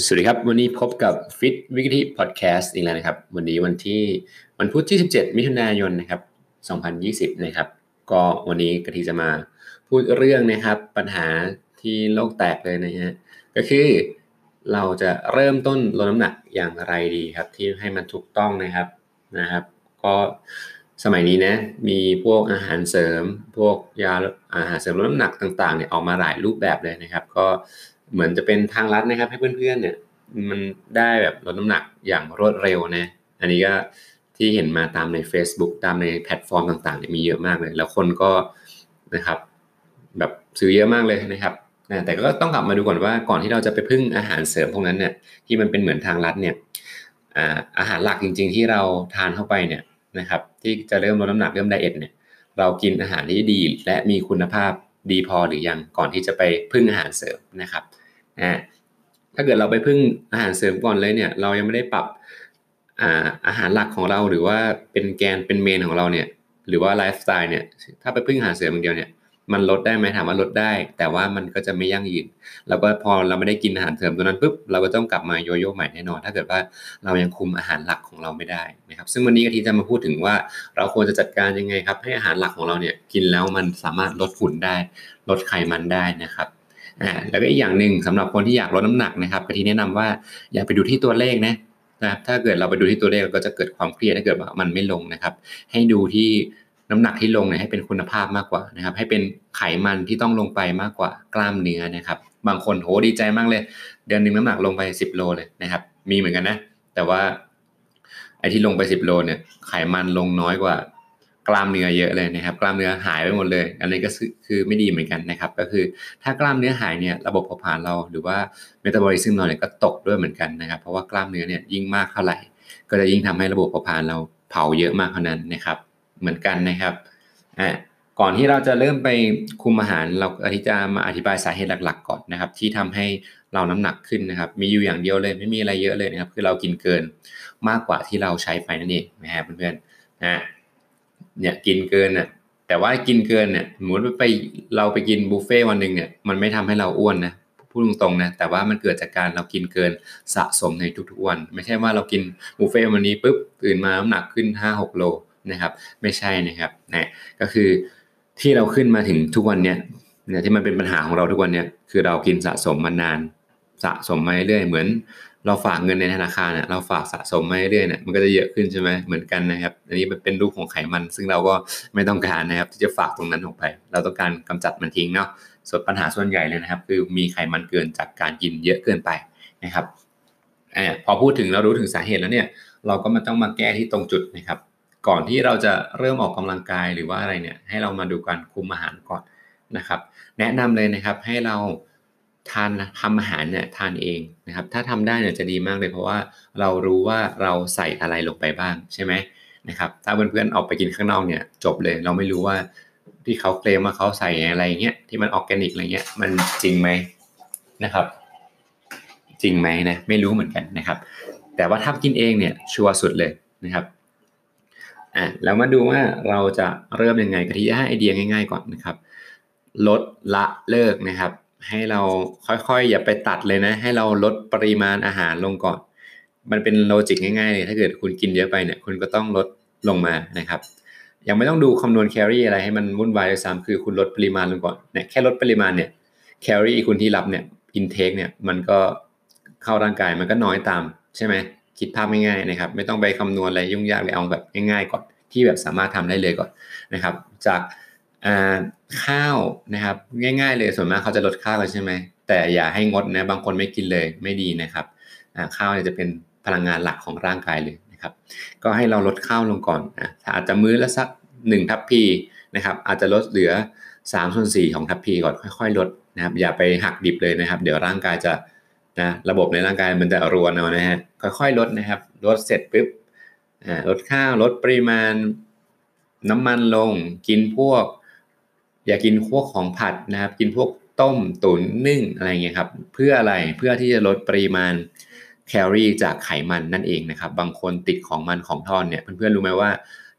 สวัสดีครับ วันนี้พบกับ Fit w i k i พอดแคสต์อีกแล้วนะครับ วันนี้วันที่วันพุธที่ 17 มิถุนายนนะครับ2020 นะครับ ก็วันนี้กะทิจะมาพูดเรื่องนะครับ ปัญหาที่โลกแตกเลยนะฮะก็คือเราจะเริ่มต้นลดน้ำหนักอย่างไรดีครับ ที่ให้มันถูกต้องนะครับนะครับ ก็สมัยนี้นะมีพวกอาหารเสริม พวกยาอาหารเสริมลดน้ำหนักต่างๆเนี่ยออกมาหลายรูปแบบเลยนะครับ ก็ เหมือนจะเป็นทางลัดนะครับ ให้เพื่อนๆเนี่ย มันได้แบบลดน้ำหนักอย่างรวดเร็วนะ อันนี้ก็ที่เห็นมาตามใน Facebook ตามในแพลตฟอร์มต่างๆเนี่ยมีเยอะมากเลย แล้วคนก็นะครับ แบบซื้อเยอะมากเลยนะครับแต่ก็ต้องกลับมาดูก่อนว่าก่อนที่เราจะไปพึ่งอาหารเสริมพวกนั้นเนี่ยที่มันเป็นเหมือนทางลัดเนี่ยอาหารหลักจริง ๆ ที่เราทานเข้าไปเนี่ยนะครับ ที่จะเริ่มลดน้ำหนักเริ่มไดเอทเนี่ย เรากินอาหารที่ดีและมีคุณภาพดีพอหรือยังก่อนที่จะไปพึ่งอาหารเสริมนะครับ อ่าถ้าเกิดเราไปพึ่งอาหารเสริมก่อนเลยเนี่ย เรายังไม่ได้ปรับอาอาหารหลักของเราหรือว่าเป็นแกนเป็นเมนของเราเนี่ย หรือว่าไลฟ์สไตล์เนี่ยถ้าไปพึ่งอาหารเสริมอย่างเดียวเนี่ยมันลดได้ไหมถามว่าลดได้ แต่ว่ามันก็จะไม่ยั่งยืนแล้วก็พอเราไม่ได้กินอาหารเสริมตัวนั้นปุ๊บเราก็ต้องกลับมาโยโย่ใหม่แน่นอน ถ้าเกิดว่าเรายังคุมอาหารหลักของเราไม่ได้นะครับ ซึ่งวันนี้กะทิจะมาพูดถึงว่า เราควรจะจัดการยังไงครับ ให้อาหารหลักของเราเนี่ยกินแล้วมันสามารถลดฝุ่นได้ ลดไขมันได้นะครับ อ่าแล้วก็อีกอย่างหนึ่งสำหรับคนที่อยากลดน้ำหนักนะครับกะทิแนะนำว่าอย่าไปดูที่ตัวเลขนะนะถ้าเกิดเราไปดูที่ตัวเลขก็จะเกิดความเครียดถ้าเกิดว่ามันไม่ลงนะครับ ให้ดูที่น้ำหนักที่ลงเนี่ยให้เป็นคุณภาพมากกว่านะครับ ให้เป็นไขมันที่ต้องลงไปมากกว่ากล้ามเนื้อนะครับ บางคนโหดีใจมากเลย เดือนหนึ่งน้ำหนักลงไป 10 โลเลยนะครับ มีเหมือนกันนะ แต่ว่าไอ้ที่ลงไป 10 โลเนี่ยไขมันลงน้อยกว่า กล้ามเนื้อเยอะเลยนะครับ กล้ามเนื้อหายไปหมดเลย อันนี้ก็คือไม่ดีเหมือนกันนะครับ ก็คือถ้ากล้ามเนื้อหายเนี่ยระบบเผาผลาญเราหรือว่าเมตาบอลิซึมเราเนี่ยก็ตกด้วยเหมือนกันนะครับ เพราะว่ากล้ามเนื้อเนี่ยยิ่งมากเท่าไหร่ ก็จะยิ่งทำให้ระบบเผาผลาญเราเผาเยอะมากเท่านั้นนะครับ เหมือนกันนะครับอ่าก่อนที่เราจะเริ่มไปคุมอาหารเราอธิจะมาอธิบายสาเหตุหลัก ๆ ก่อนนะครับ ที่ทำให้เราน้ำหนักขึ้นนะครับ มีอยู่อย่างเดียวเลยไม่มีอะไรเยอะเลยนะครับ คือเรากินเกินมากกว่าที่เราใช้ไปนั่นเองนะครับเพื่อนๆนะ เนี่ยกินเกินน่ะแต่ว่ากินเกินเนี่ยสมมติไปเราไปกินบุฟเฟ่วันหนึ่งเนี่ยมันไม่ทำให้เราอ้วนนะพูดตรงๆนะแต่ว่ามันเกิดจากการเรากินเกินสะสมในทุกๆวัน ไม่ใช่ว่าเรากินบุฟเฟ่วันนี้ปุ๊บตื่นมาน้ำหนักขึ้น 5-6 โลนะครับไม่ใช่นะครับนะก็คือที่เราขึ้นมาถึงทุกวันเนี่ยเนี่ยที่มันเป็นปัญหาของเราทุกวันเนี่ยคือเรากินสะสมมานาน สะสมมาเรื่อยเหมือน เราฝากเงินในธนาคารเนี่ยเราฝากสะสมมาเรื่อยๆเนี่ยมันก็จะเยอะขึ้นใช่ไหมเหมือนกันนะครับ อันนี้มันเป็นรูปของไขมัน ซึ่งเราก็ไม่ต้องการนะครับ ที่จะฝากตรงนั้นออกไป เราต้องการกำจัดมันทิ้งเนาะส่วนปัญหาส่วนใหญ่เลยนะครับ คือมีไขมันเกินจากการกินเยอะเกินไปนะครับอพอพูดถึงเรารู้ถึงสาเหตุแล้วเนี่ย เราก็มาต้องมาแก้ที่ตรงจุดนะครับ ก่อนที่เราจะเริ่มออกกำลังกายหรือว่าอะไรเนี่ยให้เรามาดูการคุมอาหารก่อนนะครับ แนะนำเลยนะครับให้เรา ทานทำอาหารเนี่ยทานเองนะครับ ถ้าทำได้เนี่ยจะดีมากเลย เพราะว่าเรารู้ว่าเราใส่อะไรลงไปบ้างใช่ไหมนะครับ ถ้าเพื่อนๆออกไปกินข้างนอกเนี่ย จบเลย เราไม่รู้ว่าที่เขาเคลมว่าเขาใส่อะไรเงี้ยที่มันออร์แกนิกอะไรเงี้ยมันจริงไหมนะครับ จริงไหมนะไม่รู้เหมือนกันนะครับ แต่ว่าถ้ากินเองเนี่ยชัวร์สุดเลยนะครับอะแล้วมาดูว่าเราจะเริ่มยังไงกะทิให้ไอเดียง่าย ๆก่อนนะครับ ลดละเลิกนะครับ ให้เราค่อยๆ อย่าไปตัดเลยนะ ให้เราลดปริมาณอาหารลงก่อน มันเป็นโลจิกง่ายๆเลยถ้าเกิดคุณกินเยอะไปเนี่ยคุณก็ต้องลดลงมานะครับยังไม่ต้องดูคำนวณแคลอรี่อะไรให้มันวุ่นวายเลยซ้ำคือคุณลดปริมาณลงก่อนเนี่ยแค่ลดปริมาณเนี่ยแคลอรี่คุณที่รับเนี่ยอินเทคเนี่ยมันก็เข้าร่างกายมันก็น้อยตามใช่ไหมคิดภาพง่ายๆนะครับ ไม่ต้องไปคำนวณอะไรยุ่งยากเลยเอาแบบง่ายๆก่อนที่แบบสามารถทำได้เลยก่อนนะครับ จาก ข้าวนะครับ ง่ายๆเลยส่วนมากเขาจะลดข้าวกันใช่ไหมแต่อย่าให้งดนะบางคนไม่กินเลยไม่ดีนะครับข้าวเนี่ยจะเป็นพลังงานหลักของร่างกายเลยนะครับ ก็ให้เราลดข้าวลงก่อนนะอาจจะมื้อละสัก1ทัพพีนะครับ อาจจะลดเหลือ3ส่วน4ของทัพพีก่อนค่อยๆ ลดนะครับ อย่าไปหักดิบเลยนะครับ เดี๋ยวร่างกายจะนะระบบในร่างกายมันจะรวนเอานะฮะค่อยๆลดนะครับ ลดเสร็จปุ๊บลดข้าวลดปริมาณน้ำมันลง กินพวก อย่ากินพวกของผัดนะครับ กินพวกต้มตุ๋นนึ่งอะไรเงี้ยครับ เพื่ออะไรเพื่อที่จะลดปริมาณแคลอรี่จากไขมันนั่นเองนะครับ บางคนติดของมันของทอดเนี่ยเพื่อนๆรู้ไหมว่า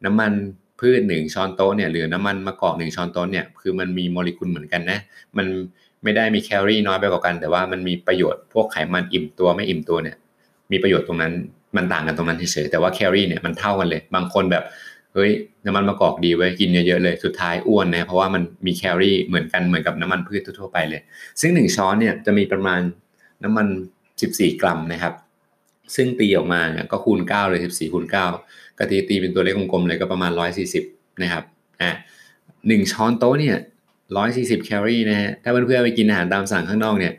น้ำมันพืชหนึ่งช้อนโต๊ะเนี่ยหรือน้ำมันมะกอกหนึ่งช้อนโต๊ะเนี่ยคือมันมีโมเลกุลเหมือนกันนะมันไม่ได้มีแคลอรี่น้อยไปกว่ากัน แต่ว่ามันมีประโยชน์พวกไขมันอิ่มตัวไม่อิ่มตัวเนี่ย มีประโยชน์ตรงนั้นมันต่างกันตรงนั้นเฉยๆแต่ว่าแคลอรี่เนี่ยมันเท่ากันเลย บางคนแบบ เฮ้ยน้ำมันมะกอกดีไว้กินเยอะๆเลย สุดท้ายอ้วนนะเพราะว่ามันมีแคลอรี่เหมือนกันเหมือนกับน้ำมันพืชทั่วไปเลย ซึ่งหนึ่งช้อนเนี่ยจะมีประมาณน้ำมัน 14 กรัมนะครับ ซึ่งตีออกมาเนี่ยก็คูณ 9 เลย 14คูณ9กะทิตีเป็นตัวเลขกลมๆเลยก็ประมาณ 140 นะครับอะหนึ่งช้อนโต๊ะเนี่ย140 แคลอรี่นะฮะถ้าเพื่อนๆไปกินอาหารตามสั่งข้างนอกเนี่ย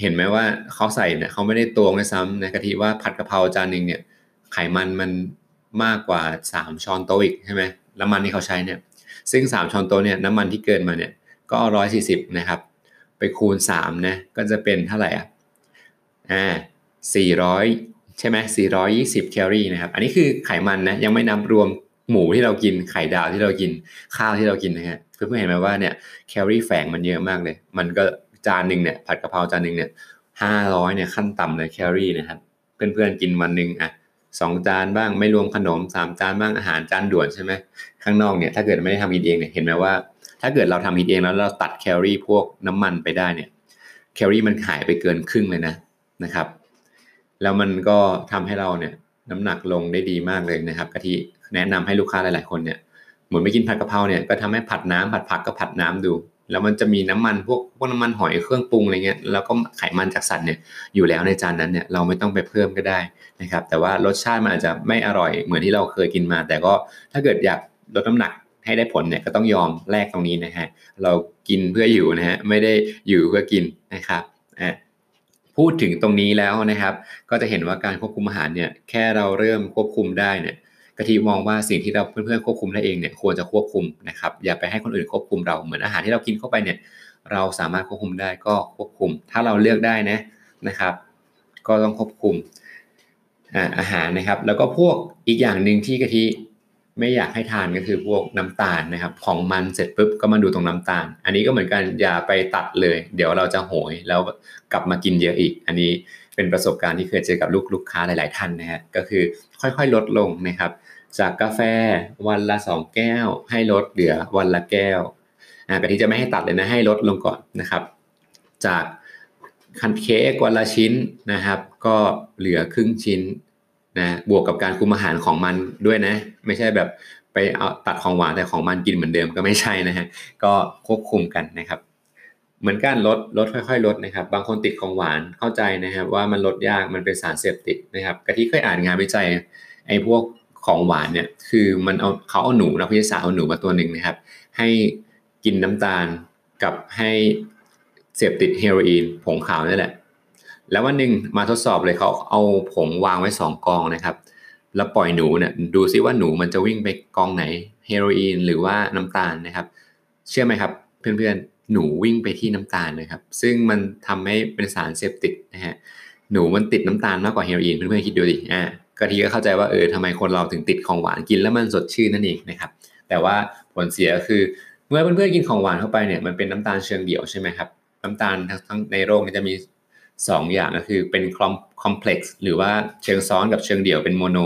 เห็นไหมว่าเขาใส่เนี่ยเขาไม่ได้ตวงเลยซ้ำนะกะทิว่าผัดกะเพราจานหนึ่งเนี่ยไขมันมัน มากกว่า 3 ช้อนโต๊ะอีกใช่ไหมน้ำมันที่เขาใช้เนี่ย ซึ่ง 3 ช้อนโต๊ะเนี่ยน้ำมันที่เกินมาเนี่ยก็ 140 นะครับ ไปคูณ3นะก็จะเป็นเท่าไหร่อะอ่า400 ใช่ไหม420 แคลอรี่นะครับ อันนี้คือไขมันนะยังไม่นับรวมหมูที่เรากินไข่ดาวที่เรากินข้าวที่เรากินนะฮะเพื่อนๆเห็นไหมว่าเนี่ยแคลอรี่แฝงมันเยอะมากเลย มันก็จานหนึ่งเนี่ยผัดกะเพราจานหนึ่งเนี่ยห้าร้อยเนี่ยขั้นต่ำเลยแคลอรี่นะครับ เพื่อนๆกินวันหนึ่งอะ สองจานบ้างไม่รวมขนมสามจานบ้างอาหารจานด่วนใช่ไหมข้างนอกเนี่ยถ้าเกิดไม่ได้ทำกินเองเนี่ยเห็นไหมว่า ถ้าเกิดเราทำกินเองแล้วเราตัดแคลอรี่พวกน้ำมันไปได้เนี่ยแคลอรี่มันหายไปเกินครึ่งเลยนะนะครับ แล้วมันก็ทำให้เราเนี่ยน้ำหนักลงได้ดีมากเลยนะครับกะทิแนะนำให้ลูกค้าหลาย ๆ คนเนี่ยเหมือนไม่กินผัดกะเพราเนี่ยก็ทำให้ผัดน้ำผัดผักก็ผัดน้ำดู แล้วมันจะมีน้ำมันพวกพวกน้ำมันหอยเครื่องปรุงอะไรเงี้ยแล้วก็ไขมันจากสัตว์เนี่ยอยู่แล้วในจานนั้นเนี่ยเราไม่ต้องไปเพิ่มก็ได้นะครับ แต่ว่ารสชาติมันอาจจะไม่อร่อยเหมือนที่เราเคยกินมา แต่ก็ถ้าเกิดอยากลดน้ำหนักให้ได้ผลเนี่ยก็ต้องยอมแลกตรงนี้นะฮะเรากินเพื่ออยู่นะฮะไม่ได้อยู่เพื่อกินนะครับอ่าพูดถึงตรงนี้แล้วนะครับ ก็จะเห็นว่าการควบคุมอาหารเนี่ยแค่เราเริ่มควบคุมได้เนี่ย กะทิมองว่าสิ่งที่เราเพื่อนๆควบคุมได้เองเนี่ยควรจะควบคุมนะครับอย่าไปให้คนอื่นควบคุมเราเหมือนอาหารที่เรากินเข้าไปเนี่ยเราสามารถควบคุมได้ก็ควบคุม ถ้าเราเลือกได้นะนะครับ ก็ต้องควบคุมอาหารนะครับ แล้วก็พวกอีกอย่างหนึ่งที่กะทิ ไม่อยากให้ทานก็คือพวกน้ำตาลนะครับ ของมันเสร็จปุ๊บก็มาดูตรงน้ำตาล อันนี้ก็เหมือนกันอย่าไปตัดเลย เดี๋ยวเราจะโหยแล้วกลับมากินเยอะอีก อันนี้เป็นประสบการณ์ที่เคยเจอกับลูกลูกค้าหลาย ๆ ท่านนะฮะก็คือค่อยๆลดลงนะครับ จากกาแฟวันละ 2 แก้ว ให้ลดเหลือวันละแก้วอ่ากะทิจะไม่ให้ตัดเลยนะให้ลดลงก่อนนะครับ จากคันเค้กวันละชิ้นนะครับ ก็เหลือครึ่งชิ้น นะบวกกับการคุมอาหารของมันด้วยนะ ไม่ใช่แบบไปเอาตัดของหวานแต่ของมันกินเหมือนเดิมก็ไม่ใช่นะฮะก็ควบคุมกันนะครับ เหมือนกันลดลดค่อยๆ ลดนะครับ บางคนติดของหวานเข้าใจนะครับ ว่ามันลดยากมันเป็นสารเสพติดนะครับกะทิเคยอ่านงานวิจัยไอ้พวกของหวานเนี่ยคือมันเอาเขาเอาหนูนักวิทยาศาสตร์เอาหนูมาตัวหนึ่งนะครับ ให้กินน้ำตาลกับให้เสพติดเฮโรอีนผงขาวนี่แหละ แล้ววันหนึ่งมาทดสอบเลยเขาเอาผงวางไว้สองกองนะครับ แล้วปล่อยหนูเนี่ยดูซิว่าหนูมันจะวิ่งไปกองไหนเฮโรอีนหรือว่าน้ำตาลนะครับ เชื่อไหมครับ เพื่อนๆหนูวิ่งไปที่น้ำตาลนะครับ ซึ่งมันทำให้เป็นสารเสพติดนะฮะหนูมันติดน้ำตาลมากกว่าเฮโรอีนเพื่อนๆคิดดูดิอ่ากะทิก็เข้าใจว่าเออทำไมคนเราถึงติดของหวานกินแล้วมันสดชื่นนั่นเองนะครับแต่ว่าผลเสียก็คือเมื่อเพื่อนๆกินของหวานเข้าไปเนี่ยมันเป็นน้ำตาลเชิงเดี่ยวใช่ไหมครับน้ำตาลทั้งในโลกจะมี 2 อย่างก็คือเป็น complex หรือว่าเชิงซ้อนกับเชิงเดี่ยวเป็น mono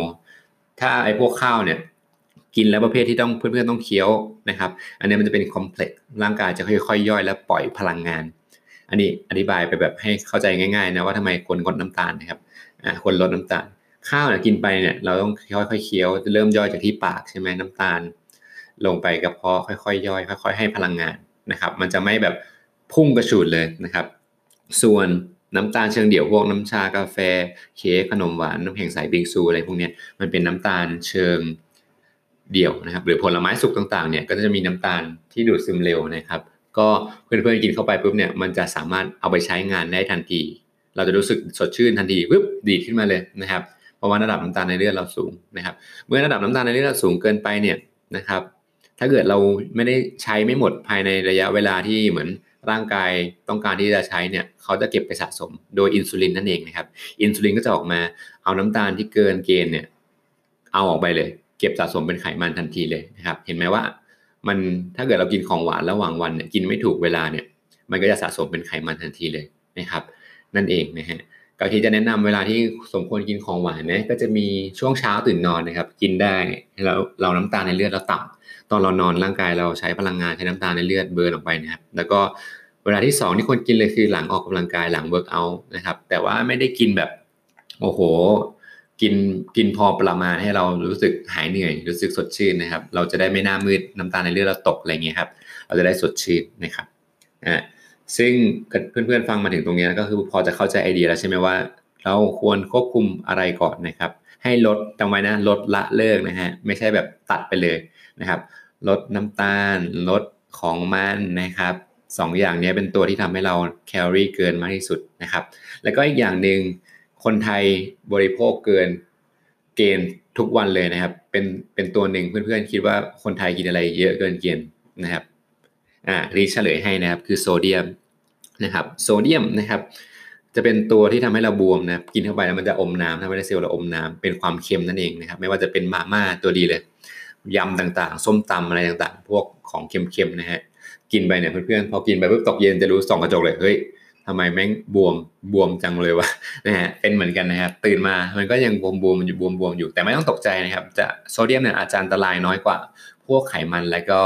ถ้าไอ้พวกข้าวเนี่ยกินแล้วประเภทที่ต้องเพื่อนๆต้องเคี้ยวนะครับ อันนี้มันจะเป็น complex ร่างกายจะค่อยๆย่อยและปล่อยพลังงาน อันนี้อธิบายไปแบบให้เข้าใจง่ายๆนะว่าทำไมคนลดน้ำตาลนะครับอ่าคนลดน้ำตาล ข้าวเนี่ยกินไปเนี่ยเราต้องค่อยๆเคี้ยวเริ่มย่อยจากที่ปากใช่ไหมน้ำตาล ลงไปกระเพาะค่อยๆย่อย ค่อย ๆ ให้พลังงานนะครับ มันจะไม่แบบพุ่งกระฉูดเลยนะครับ ส่วน น้ำตาลเชิงเดี่ยวพวกน้ำชากาแฟ เค้กขนมหวานน้ำแข็งใสบิงซูอะไรพวกนี้มันเป็นน้ำตาลเชิงเดี่ยวนะครับ หรือผลไม้สุกต่างๆเนี่ยก็จะมีน้ำตาลที่ดูดซึมเร็วนะครับ ก็เพื่อนๆกินเข้าไปปุ๊บเนี่ยมันจะสามารถเอาไปใช้งานได้ทันที เราจะรู้สึกสดชื่นทันทีปุ๊บดีขึ้นมาเลยนะครับเพราะว่าระดับน้ำตาลในเลือดเราสูงนะครับ เมื่อระดับน้ำตาลในเลือดเราสูงเกินไปเนี่ยนะครับ ถ้าเกิดเราไม่ได้ใช้ไม่หมดภายในระยะเวลาที่เหมือน ร่างกายต้องการที่จะใช้เนี่ยเขาจะเก็บไปสะสมโดยอินซูลินนั่นเองนะครับ อินซูลินก็จะออกมาเอาน้ำตาลที่เกินเกณฑ์เนี่ยเอาออกไปเลย เก็บสะสมเป็นไขมันทันทีเลยนะครับ เห็นไหมว่ามันถ้าเกิดเรากินของหวานระหว่างวันเนี่ยกินไม่ถูกเวลาเนี่ยมันก็จะสะสมเป็นไขมันทันทีเลยนะครับ นั่นเองนะฮะการที่จะแนะนำเวลาที่สมควรกินของหวานนะก็จะมีช่วงเช้าตื่นนอนนะครับ กินได้แล้วเราน้ำตาลในเลือดเราต่ำ ตอนเรานอนร่างกายเราใช้พลังงานใช้น้ำตาลในเลือด burn ออกไปนะครับแล้วก็เวลาที่ 2 ที่ควรกินเลยคือหลังออกกำลังกายหลัง workout นะครับแต่ว่าไม่ได้กินแบบโอ้โห กินกินพอประมาณให้เรารู้สึกหายเหนื่อย รู้สึกสดชื่นนะครับ เราจะได้ไม่หน้ามืดน้ำตาลในเลือดเราตกอะไรเงี้ยครับเราจะได้สดชื่นนะครับอ่าซึ่งเพื่อนๆฟังมาถึงตรงนี้ก็คือพอจะเข้าใจไอเดียแล้วใช่ไหมว่า เราควรควบคุมอะไรก่อนนะครับ ให้ลดจำไว้นะลดละเลิกนะฮะไม่ใช่แบบตัดไปเลย นะครับ ลดน้ำตาล ลดของมันนะครับสองอย่างนี้เป็นตัวที่ทำให้เราแคลอรี่เกินมากที่สุดนะครับ แล้วก็อีกอย่างหนึ่งคนไทยบริโภคเกินเกณฑ์ทุกวันเลยนะครับ เป็นเป็นตัวหนึ่งเพื่อนๆคิดว่าคนไทยกินอะไรเยอะเกินเกณฑ์นะครับอ่ารีเฉลยให้นะครับคือโซเดียมนะครับโซเดียมนะครับ จะเป็นตัวที่ทำให้เราบวมนะกินเข้าไปแล้วมันจะอมน้ำทำให้เซลล์เราอมน้ำเป็นความเค็มนั่นเองนะครับ ไม่ว่าจะเป็นมาม่าตัวดีเลย ยำต่างๆ ส้มตำอะไรต่างๆ พวกของเค็มๆนะฮะกินไปเนี่ยเพื่อนๆพอกินไปปุ๊บตกเย็นจะรู้ส่องกระจกเลยเฮ้ยทำไมแม่งบวมบวมจังเลยวะนะฮะเป็นเหมือนกันนะครับตื่นมามันก็ยังบวมบวมอยู่บวมบวมอยู่แต่ไม่ต้องตกใจนะครับจะโซเดียมเนี่ยอาจจะอันตรายน้อยกว่า พวกไขมันแล้วก็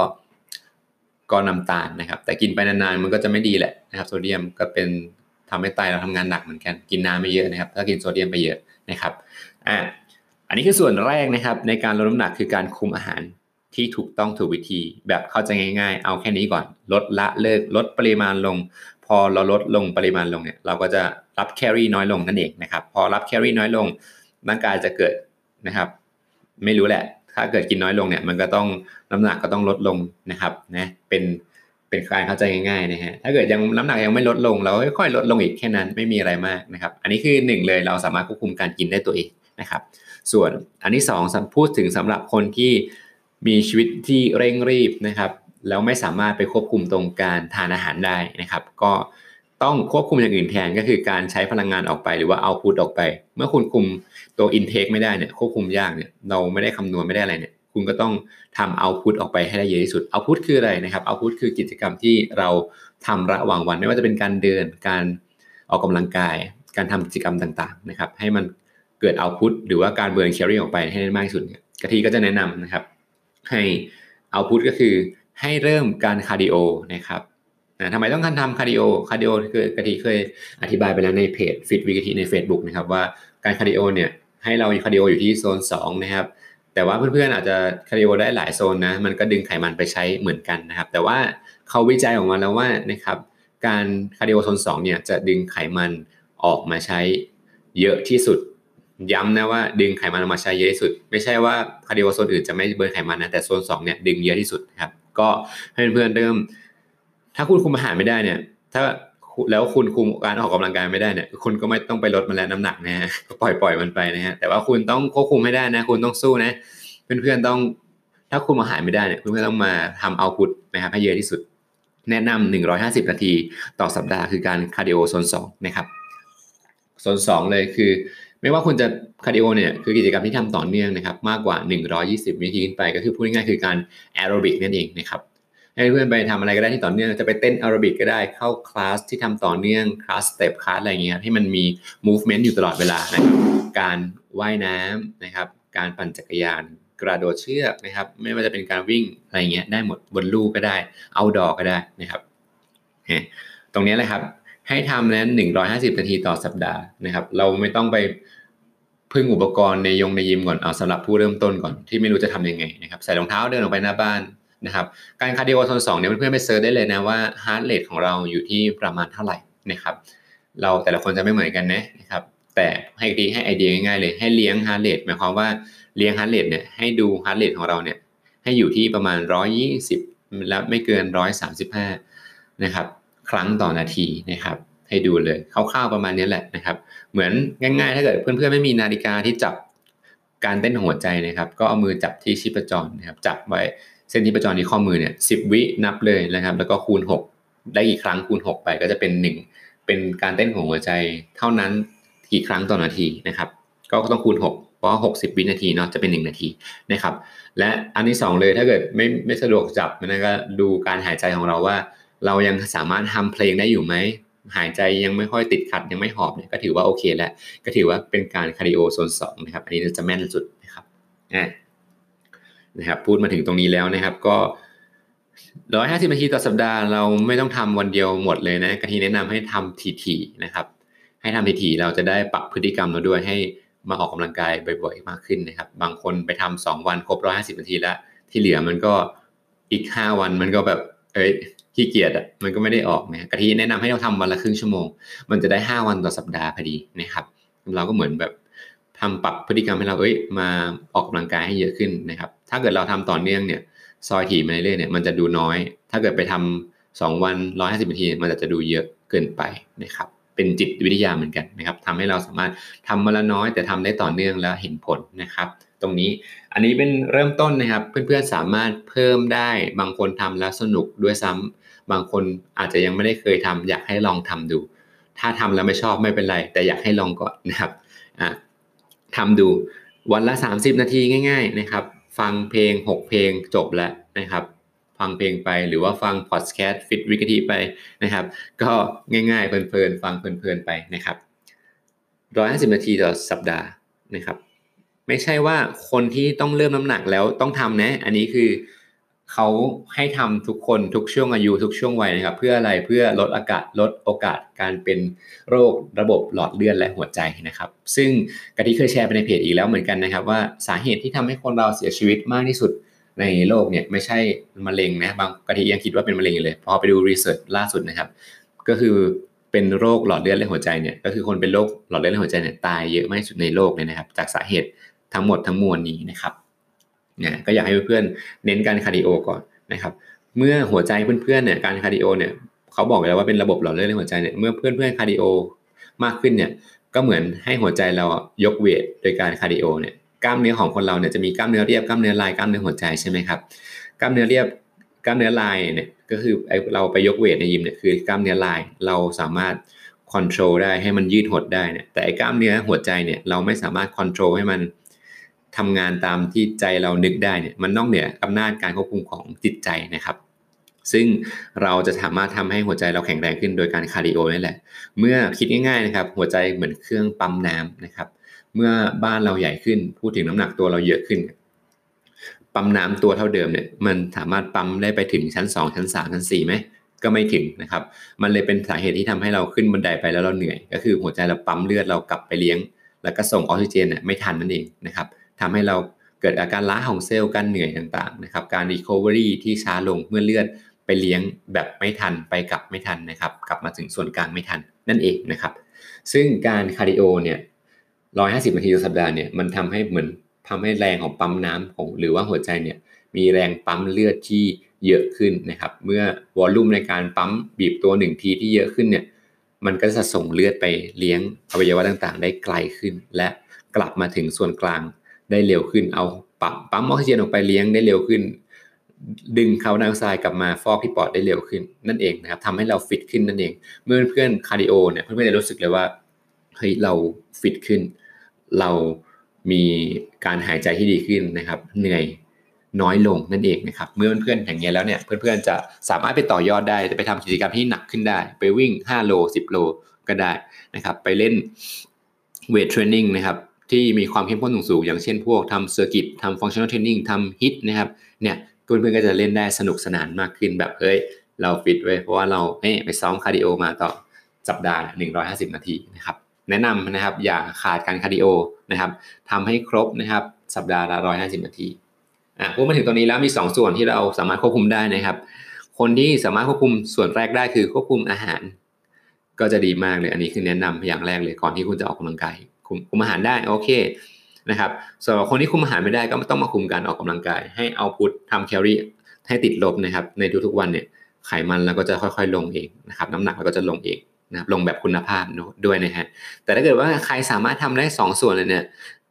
ก็น้ำตาลนะครับ แต่กินไปนานๆมันก็จะไม่ดีแหละนะครับ โซเดียมก็เป็นทำให้ไตเราทำงานหนักเหมือนกัน กินน้ำไม่เยอะนะครับ ถ้ากินโซเดียมไปเยอะนะครับอ่า อันนี้คือส่วนแรกนะครับ ในการลดน้ำหนักคือการคุมอาหารที่ถูกต้องถูกวิธีแบบเข้าใจง่าย ๆ เอาแค่นี้ก่อน ลดละเลิกลดปริมาณลง พอเราลดลงปริมาณลงเนี่ยเราก็จะรับแคลอรี่น้อยลงนั่นเองนะครับ พอรับแคลอรี่น้อยลงร่างกายจะเกิดนะครับ ไม่รู้แหละ ถ้าเกิดกินน้อยลงเนี่ย มันก็ต้องน้ำหนักก็ต้องลดลงนะครับนะเป็นเป็นการเข้าใจง่ายๆนะฮะถ้าเกิดยังน้ำหนักยังไม่ลดลง เราค่อยๆลดลงอีกแค่นั้นไม่มีอะไรมากนะครับ อันนี้คือหนึ่งเลยเราสามารถควบคุมการกินได้ตัวเองนะครับ ส่วนอันที่สองพูดถึงสำหรับคนที่มีชีวิตที่เร่งรีบนะครับแล้วไม่สามารถไปควบคุมตรงการทานอาหารได้นะครับ ก็ต้องควบคุมอย่างอื่นแทนก็คือการใช้พลังงานออกไปหรือว่าเอาพุทออกไป เมื่อคุณคุมตัวอินเทคไม่ได้เนี่ยควบคุมยากเนี่ยเราไม่ได้คำนวณไม่ได้อะไรเนี่ย คุณก็ต้องทำเอาพุทออกไปให้ได้เยอะที่สุดเอาพุทคืออะไรนะครับเอาพุทคือกิจกรรมที่เราทำระหว่างวัน ไม่ว่าจะเป็นการเดินการออกกำลังกาย การทำกิจกรรมต่างๆนะครับ ให้มัน เกิดเอาพุทหรือว่าการเบิร์นแคลอรี่ออกไปให้ได้มากที่สุดกะทิก็จะแนะนำนะครับ ให้เอาพุทก็คือให้เริ่มการคาร์ดิโอนะครับนะทำไมต้องการทำคาร์ดิโอคาร์ดิโอคือกะทิเคยอธิบายไปแล้วในเพจ Fit with กะทิใน Facebook นะครับว่าการคาร์ดิโอเนี่ยให้เราคาร์ดิโออยู่ที่โซน 2 นะครับ แต่ว่าเพื่อนๆอาจจะคาร์ดิโอได้หลายโซนนะมันก็ดึงไขมันไปใช้เหมือนกันนะครับ แต่ว่าเขาวิจัยออกมาแล้วว่านะครับการคาร์ดิโอโซน2เนี่ยจะดึงไขมันออกมาใช้เยอะที่สุด ย้ำนะว่าดึงไขมันออกมาใช้เยอะที่สุด ไม่ใช่ว่าคาร์ดิโอโซนอื่นจะไม่ burn ไขมันนะแต่โซน2เนี่ยดึงเยอะที่สุดครับ ก็ให้เพื่อนๆเริ่ม ถ้าคุณคุมอาหารไม่ได้เนี่ย ถ้าแล้วคุณคุมการออกกำลังกายไม่ได้เนี่ย คุณก็ไม่ต้องไปลดมันแล้วน้ำหนักนะฮะปล่อยปล่อยมันไปนะฮะแต่ว่าคุณต้องควบคุมให้ได้นะ คุณต้องสู้นะเพื่อนๆต้อง ถ้าคุมอาหารไม่ได้เนี่ยเพื่อนๆต้องมาทำ output นะครับให้เยอะที่สุด แนะนำ150 นาทีต่อสัปดาห์คือการคาร์ดิโอโซน2นะครับโซน2เลยคือ ไม่ว่าคุณจะคาร์ดิโอเนี่ยคือกิจกรรมที่ทำต่อเนื่องนะครับมากกว่า 120 วินาทีขึ้นไป ก็คือพูดง่ายๆคือการแอโรบิกนั่นเองนะครับให้เพื่อนไปทำอะไรก็ได้ที่ต่อเนื่องจะไปเต้นแอโรบิกก็ได้เข้าคลาสที่ทำต่อเนื่อง class step class อะไรเงี้ยให้มันมี movement อยู่ตลอดเวลานะครับการว่ายน้ำนะครับ การปั่นจักรยานกระโดดเชือกนะครับ ไม่ว่าจะเป็นการวิ่งอะไรเงี้ยได้หมดบนลู่ก็ได้ outdoor ก็ได้นะครับตรงนี้แหละครับ ให้ทำนั้น150นาทีต่อสัปดาห์นะครับ เราไม่ต้องไปพึ่งอุปกรณ์ในยงในยิมก่อนเอาสำหรับผู้เริ่มต้นก่อนที่ไม่รู้จะทํำยังไงนะครับใส่รองเท้าเดินออกไปหน้าบ้านนะครับการคาร์ดิโอโซนสองเนี่ยเพื่อนๆไป search ได้เลยนะว่า heart rate ของเราอยู่ที่ประมาณเท่าไหร่นะครับเราแต่ละคนจะไม่เหมือนกันนะนะครับแต่ให้ดีให้ไอเดียง่ายๆเลยให้เลี้ยง heart rate หมายความว่าเลี้ยง heart rate เนี่ยให้ดู heart rate ของเราเนี่ยให้อยู่ที่ประมาณ 120 และไม่เกิน 135นะครับ ครั้งต่อนาทีนะครับ ให้ดูเลยคร่าวๆประมาณนี้แหละนะครับ เหมือนง่ายๆ ถ้าเกิดเพื่อนๆไม่มีนาฬิกาที่จับการเต้นหัวใจนะครับ ก็เอามือจับที่ชีพจรนะครับ จับไว้เส้นชีพจรที่ข้อมือเนี่ยสิบวินับเลยนะครับ แล้วก็คูณ 6 ได้กี่ครั้งคูณ 6 ไปก็จะเป็น 1 เป็นการเต้นของหัวใจเท่านั้นกี่ครั้งต่อนาทีนะครับ ก็ต้องคูณ 6เพราะ 60 วินาทีเนาะจะเป็น 1 นาทีนะครับ และอันที่ 2 เลยถ้าเกิดไม่ไม่สะดวกจับมันก็ดูการหายใจของเราว่า เรายังสามารถฮัมเพลงได้อยู่ไหมหายใจยังไม่ค่อยติดขัดยังไม่หอบเนี่ยก็ถือว่าโอเคแล้วก็ถือว่าเป็นการคาร์ดิโอโซนสองนะครับอันนี้จะแม่นสุดนะครับนะครับพูดมาถึงตรงนี้แล้วนะครับก็ร้อยห้าสิบนาทีต่อสัปดาห์เราไม่ต้องทำวันเดียวหมดเลยนะกะทิแนะนำให้ทำถี่ๆนะครับ ให้ทำถี่ๆเราจะได้ปรับพฤติกรรมเราด้วยให้มาออกกำลังกายบ่อยๆมากขึ้นนะครับ บางคนไปทำสองวันครบร้อยห้าสิบนาทีแล้ว ที่เหลือมันก็อีกห้าวันมันก็แบบเอ้ย ขี้เกียจอะมันก็ไม่ได้ออกนะกะทิแนะนำให้เราทำวันละครึ่งชั่วโมง มันจะได้ห้าวันต่อสัปดาห์พอดีนะครับ เราก็เหมือนแบบทำปรับพฤติกรรมให้เราเอ้ยมาออกกำลังกายให้เยอะขึ้นนะครับ ถ้าเกิดเราทำต่อเนื่องเนี่ยซอยถี่มาเรื่อยเนี่ยมันจะดูน้อย ถ้าเกิดไปทำสองวันร้อยห้าสิบนาทีมันจะดูเยอะเกินไปนะครับเป็นจิตวิทยาเหมือนกันนะครับทำให้เราสามารถทำมาละน้อย แต่ทำได้ต่อเนื่องแล้วเห็นผลนะครับตรงนี้อันนี้เป็นเริ่มต้นนะครับ เพื่อนๆสามารถเพิ่มได้บางคนทำแล้วสนุกด้วยซ้ำ บางคนอาจจะยังไม่ได้เคยทำอยากให้ลองทำดู ถ้าทำแล้วไม่ชอบไม่เป็นไร แต่อยากให้ลองก่อนนะครับอะทำดูวันละ 30 นาทีง่าย ๆนะครับ ฟังเพลง 6 เพลงจบแล้วนะครับ ฟังเพลงไปหรือว่าฟังพอดแคสต์ฟิตวิกทีไปนะครับ ก็ง่ายๆเพลินๆฟังเพลินๆไปนะครับร้อยห้าสิบนาทีต่อสัปดาห์นะครับ ไม่ใช่ว่าคนที่ต้องเริ่มน้ำหนักแล้วต้องทำนะ อันนี้คือ เขาให้ทำทุกคนทุกช่วงอายุทุกช่วงวัยนะครับ เพื่ออะไรเพื่อลดอากาศลดโอกาสการเป็นโรคระบบหลอดเลือดและหัวใจนะครับ ซึ่งกะทิเคยแชร์ไปในเพจอีกแล้วเหมือนกันนะครับ ว่าสาเหตุที่ทำให้คนเราเสียชีวิตมากที่สุดในโลกเนี่ยไม่ใช่มะเร็งนะบางกะทิยังคิดว่าเป็นมะเร็งเลยพอไปดู research ล่าสุดนะครับ ก็คือเป็นโรคหลอดเลือดและหัวใจเนี่ยก็คือคนเป็นโรคหลอดเลือดและหัวใจเนี่ยตายเยอะมากที่สุดในโลกเลยนะครับ จากสาเหตุทั้งหมดทั้งมวลนี้นะครับ เนี่ยก็อยากให้เพื่อนๆเน้นการคาร์ดิโอก่อนนะครับ เมื่อหัวใจเพื่อนๆเนี่ยการคาร์ดิโอเนี่ยเขาบอกแล้วว่าเป็นระบบหลอดเลือดและหัวใจเนี่ยเมื่อเพื่อนๆคาร์ดิโอมากขึ้นเนี่ยก็เหมือนให้หัวใจเรายก weight โดยการคาร์ดิโอเนี่ยกล้ามเนื้อของคนเราเนี่ยจะมีกล้ามเนื้อเรียบกล้ามเนื้อลายกล้ามเนื้อหัวใจใช่ไหมครับกล้ามเนื้อเรียบกล้ามเนื้อลายเนี่ยก็คือเราไปยก weight ในยิมเนี่ยคือกล้ามเนื้อลายเราสามารถ control ได้ให้มันยืดหดได้เนี่ยแต่กล้ามเนื้อหัวใจเนี่ยเราไม่สามารถ control ให้มัน ทำงานตามที่ใจเรานึกได้เนี่ยมันนอกเหนืออำนาจการควบคุมของจิตใจนะครับ ซึ่งเราจะสามารถทำให้หัวใจเราแข็งแรงขึ้นโดยการคาร์ดิโอนี่แหละ เมื่อคิดง่ายๆนะครับ หัวใจเหมือนเครื่องปั๊มน้ำนะครับ เมื่อบ้านเราใหญ่ขึ้น พูดถึงน้ำหนักตัวเราเยอะขึ้น ปั๊มน้ำตัวเท่าเดิมเนี่ยมันสามารถปั๊มได้ไปถึงชั้น 2 ชั้น 3 ชั้น4ไหมก็ไม่ถึงนะครับ มันเลยเป็นสาเหตุที่ทำให้เราขึ้นบันไดไปแล้วเราเหนื่อย ก็คือหัวใจเราปั๊มเลือดเรากลับไปเลี้ยง แล้วก็ส่งออกซิเจนเนี่ยไม่ทันนั่นเองนะครับ ทำให้เราเกิดอาการล้าของเซลล์การเหนื่อยต่างๆนะครับการ recovery ที่ช้าลงเมื่อเลือดไปเลี้ยงแบบไม่ทันไปกลับไม่ทันนะครับ กลับมาถึงส่วนกลางไม่ทันนั่นเองนะครับ ซึ่งการคาร์ดิโอเนี่ยร้อยห้าสิบนาทีต่อสัปดาห์เนี่ยมันทำให้เหมือนทำให้แรงของปั๊มน้ำของหรือว่าหัวใจเนี่ยมีแรงปั๊มเลือดที่เยอะขึ้นนะครับ เมื่อ volume ในการปั๊มบีบตัวหนึ่งทีที่เยอะขึ้นเนี่ยมันก็จะส่งเลือดไปเลี้ยงอวัยวะต่างๆ ได้ไกลขึ้น และกลับมาถึงส่วนกลาง ได้เร็วขึ้น เอาปั๊มปั๊มออกซิเจนออกไปเลี้ยงได้เร็วขึ้น ดึงคาร์บอนไดออกไซด์กลับมาฟอกที่ปอดได้เร็วขึ้นนั่นเองนะครับทำให้เราฟิตขึ้นนั่นเอง เมื่อเพื่อนคาร์ดิโอเนี่ยเพื่อนๆจะรู้สึกเลยว่าเฮ้ยเราฟิตขึ้น เรามีการหายใจที่ดีขึ้นนะครับ เหนื่อยน้อยลงนั่นเองนะครับ เมื่อเพื่อนๆอย่างเงี้ยแล้วเนี่ยเพื่อนๆจะสามารถไปต่อยอดได้จะไปทำกิจกรรมที่หนักขึ้นได้ ไปวิ่ง 5 โล 10 โลก็ได้นะครับ ไปเล่นweight training นะครับ ที่มีความเข้มข้นสูงอย่างเช่นพวกทำ circuit ทำ functional training ทำ HIIT นะครับเนี่ยเพื่อนๆก็จะเล่นได้สนุกสนานมากขึ้นแบบเอ้ยเราฟิตเว้ยเพราะว่าเราเอ้ไปซ้อมคาร์ดิโอมาต่อสัปดาห์ 150 นาทีนะครับแนะนำนะครับอย่าขาดการคาร์ดิโอนะครับทำให้ครบนะครับสัปดาห์ละ 150 นาทีอะพูดมาถึงตรงนี้แล้วมี 2 ส่วนที่เราสามารถควบคุมได้นะครับ คนที่สามารถควบคุมส่วนแรกได้คือควบคุมอาหาร ก็จะดีมากเลยอันนี้คือแนะนำอย่างแรกเลยก่อนที่คุณจะออกกำลังกาย คุมคุมอาหารได้โอเคนะครับส่วนคนที่คุมอาหารไม่ได้ก็ต้องมาคุมการออกกำลังกาย ให้ output ทำแคลอรี่ให้ติดลบนะครับ ในทุกๆวันเนี่ยไขมันเราก็จะค่อยๆลงเองนะครับน้ำหนักเราก็จะลงเองนะครับลงแบบคุณภาพด้วยนะฮะแต่ถ้าเกิดว่าใครสามารถทำได้ 2 ส่วนเลยเนี่ย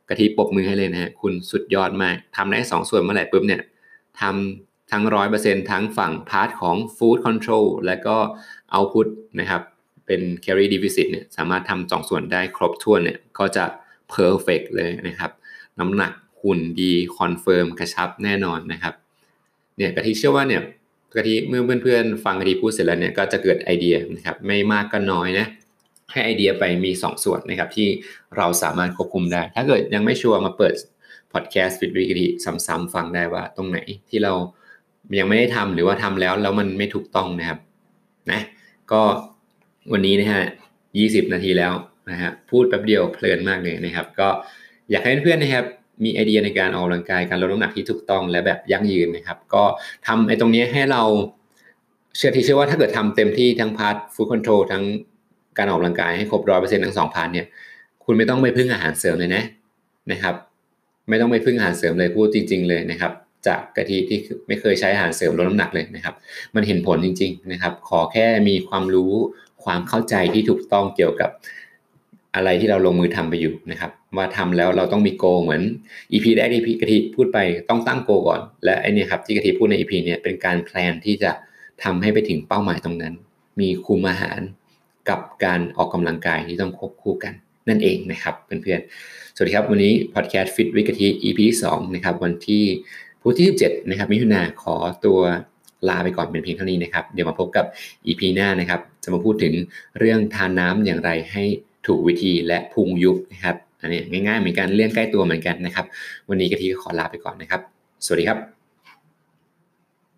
กะทิปบมือให้เลยนะฮะคุณสุดยอดมากทำได้ 2 ส่วนเมื่อไหร่ปุ๊บเนี่ยทำทั้งร้อยเปอร์เซ็นทั้งฝั่ง part ของ food control และก็output นะครับ เป็น calorie deficit เนี่ยสามารถทำสองส่วนได้ครบถ้วนเนี่ยก็จะ perfect เลยนะครับ น้ำหนักหุ่นดี confirm กระชับแน่นอนนะครับเนี่ยกะทิเชื่อว่าเนี่ยกะทิเมื่อเพื่อนๆฟังกะทิพูดเสร็จแล้วเนี่ยก็จะเกิดไอเดียนะครับไม่มากก็น้อยนะให้ไอเดียไปมี 2 ส่วนนะครับที่เราสามารถควบคุมได้ ถ้าเกิดยังไม่ชัวร์มาเปิดพอดแคสต์ Fit with กะทิซ้ำๆฟังได้ว่าตรงไหนที่เรายังไม่ได้ทำหรือว่าทำแล้วแล้วมันไม่ถูกต้องนะครับนะก็ วันนี้นะฮะยี่สิบนาทีแล้วนะฮะพูดแป๊บเดียวเพลินมากเลยนะครับ ก็อยากให้เพื่อนๆนะครับมีไอเดียในการออกกำลังกายการลดน้ำหนักที่ถูกต้องและแบบยั่งยืนนะครับ ก็ทำไอ้ตรงนี้ให้เราเชื่อที่เชื่อว่าถ้าเกิดทำเต็มที่ทั้ง part food control ทั้งการออกกำลังกายให้ครบร้อยเปอร์เซ็นต์ทั้งสอง part เนี่ยคุณไม่ต้องไปพึ่งอาหารเสริมเลยนะนะครับ ไม่ต้องไปพึ่งอาหารเสริมเลยพูดจริง ๆ เลยนะครับ จากกะทิที่ไม่เคยใช้อาหารเสริมลดน้ำหนักเลยนะครับ มันเห็นผลจริง ๆ นะครับ ขอแค่มีความรู้ ความเข้าใจที่ถูกต้องเกี่ยวกับอะไรที่เราลงมือทำไปอยู่นะครับ ว่าทำแล้วเราต้องมีโก เหมือน EP แรกที่กะทิพูดไปต้องตั้งโกก่อน และไอเนี่ยครับที่กะทิพูดใน EP เนี่ยเป็นการแพลนที่จะทำให้ไปถึงเป้าหมายตรงนั้น มีคุมอาหารกับการออกกำลังกายที่ต้องควบคู่กันนั่นเองนะครับเพื่อนๆ สวัสดีครับ วันนี้พอดแคสต์ฟิตวิกะทิ EP 2นะครับวันที่พุธที่ 17 นะครับมิถุนาขอตัวลาไปก่อนเป็นเพียงเท่านี้นะครับ เดี๋ยวมาพบกับ EP หน้านะครับ จะมาพูดถึงเรื่องทานน้ำอย่างไรให้ถูกวิธีและพุงยุบนะครับอันนี้ง่ายๆเหมือนกันเรื่องใกล้ตัวเหมือนกันนะครับ วันนี้กะทิก็ขอลาไปก่อนนะครับ สวัสดีครับ